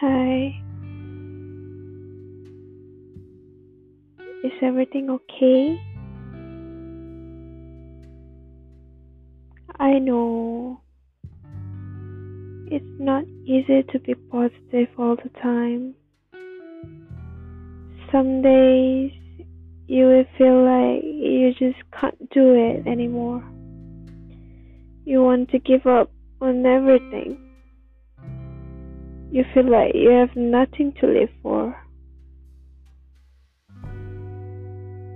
Hi. Is everything okay? I know it's not easy to be positive all the time. Some days you will feel like you just can't do it anymore. You want to give up on everything. You feel like you have nothing to live for.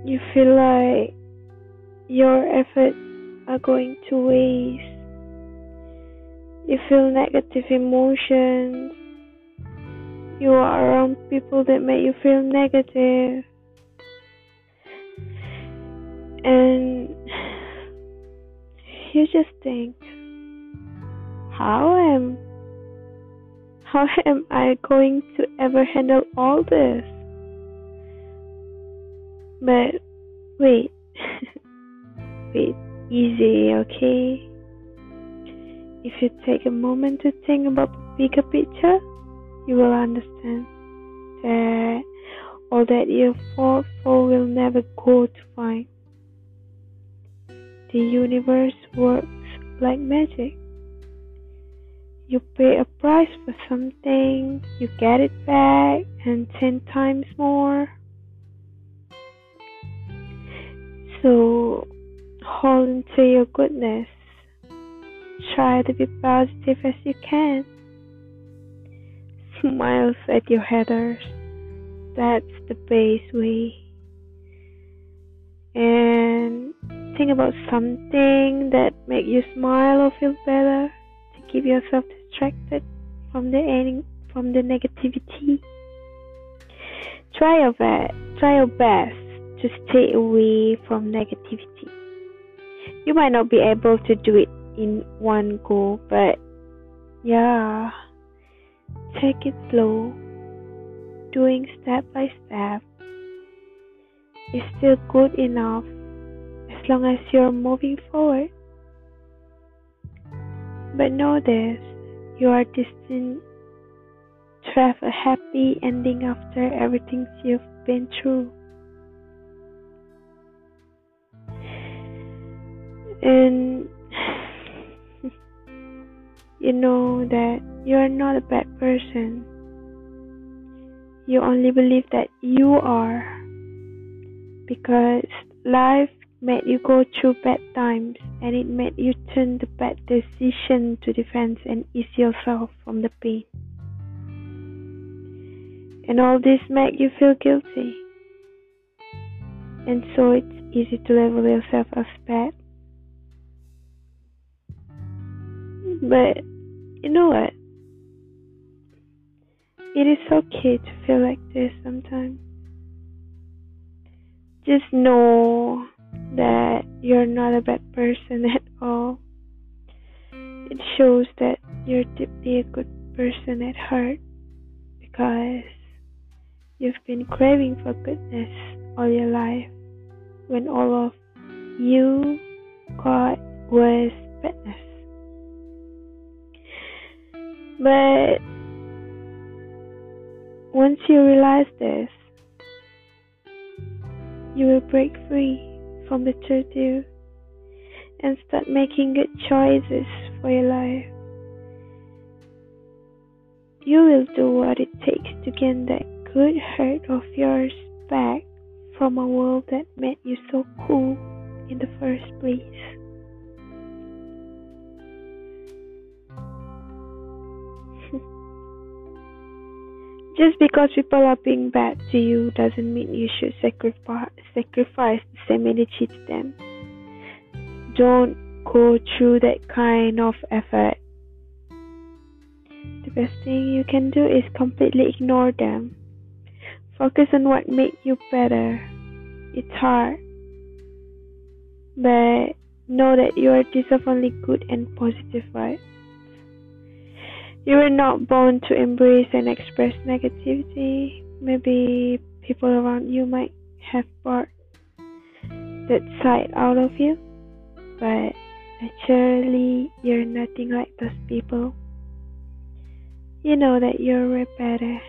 You feel like your efforts are going to waste. You feel negative emotions. You are around people that make you feel negative. And you just think, how am how am I going to ever handle all this? But wait, wait, easy, okay? If you take a moment to think about the bigger picture, you will understand that all that you fought for will never go to find. The universe works like magic. You pay a price for something, you get it back, and ten times more. So hold into your goodness. Try to be positive as you can. Smiles at your haters. That's the best way. And think about something that make you smile or feel better to keep yourself distracted from the from the negativity. Try your best. Try your best to stay away from negativity. You might not be able to do it in one go, but yeah, take it slow. Doing step by step is still good enough as long as you're moving forward. But know this you are destined to have a happy ending after everything you've been through. And you know that you are not a bad person. You only believe that you are because life made you go through bad times and it made you turn the bad decision to defense and ease yourself from the pain. And all this make you feel guilty. And so it's easy to label yourself as bad. But you know what? It is okay to feel like this sometimes. Just know that you're not a bad person at all. It shows that you're deeply a good person at heart because you've been craving for goodness all your life when all of you got was badness. But once you realize this, you will break free from the turtle and start making good choices for your life. You will do what it takes to gain that good heart of yours back from a world that made you so cool in the first place. Just because people are being bad to you doesn't mean you should sacrifice sacrifice the same energy to them. Don't go through that kind of effort. The best thing you can do is completely ignore them. Focus on what makes you better. It's hard. But know that you are deserve good and positive vibes. You were not born to embrace and express negativity. Maybe people around you might have brought that side out of you, but naturally, you're nothing like those people. You know that you're better.